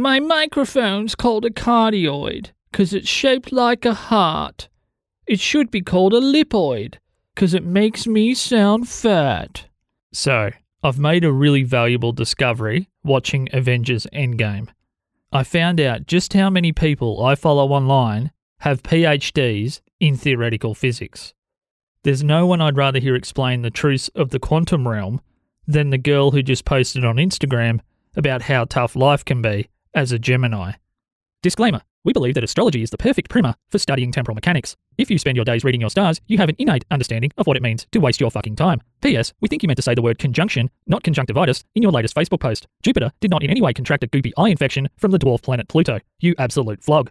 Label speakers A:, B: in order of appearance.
A: My microphone's called a cardioid 'cause it's shaped like a heart. It should be called a lipoid 'cause it makes me sound fat. So, I've made a really valuable discovery watching Avengers Endgame. I found out just how many people I follow online have PhDs in theoretical physics. There's no one I'd rather hear explain the truths of the quantum realm than the girl who just posted on Instagram about how tough life can be as a Gemini. Disclaimer We believe that astrology is the perfect primer for studying temporal mechanics. If you spend your days reading your stars, you have an innate understanding of what it means to waste your fucking time. P.S. We think you meant to say the word conjunction, not conjunctivitis, in your latest Facebook post. Jupiter did not in any way contract a goopy eye infection from the dwarf planet Pluto. You absolute flog.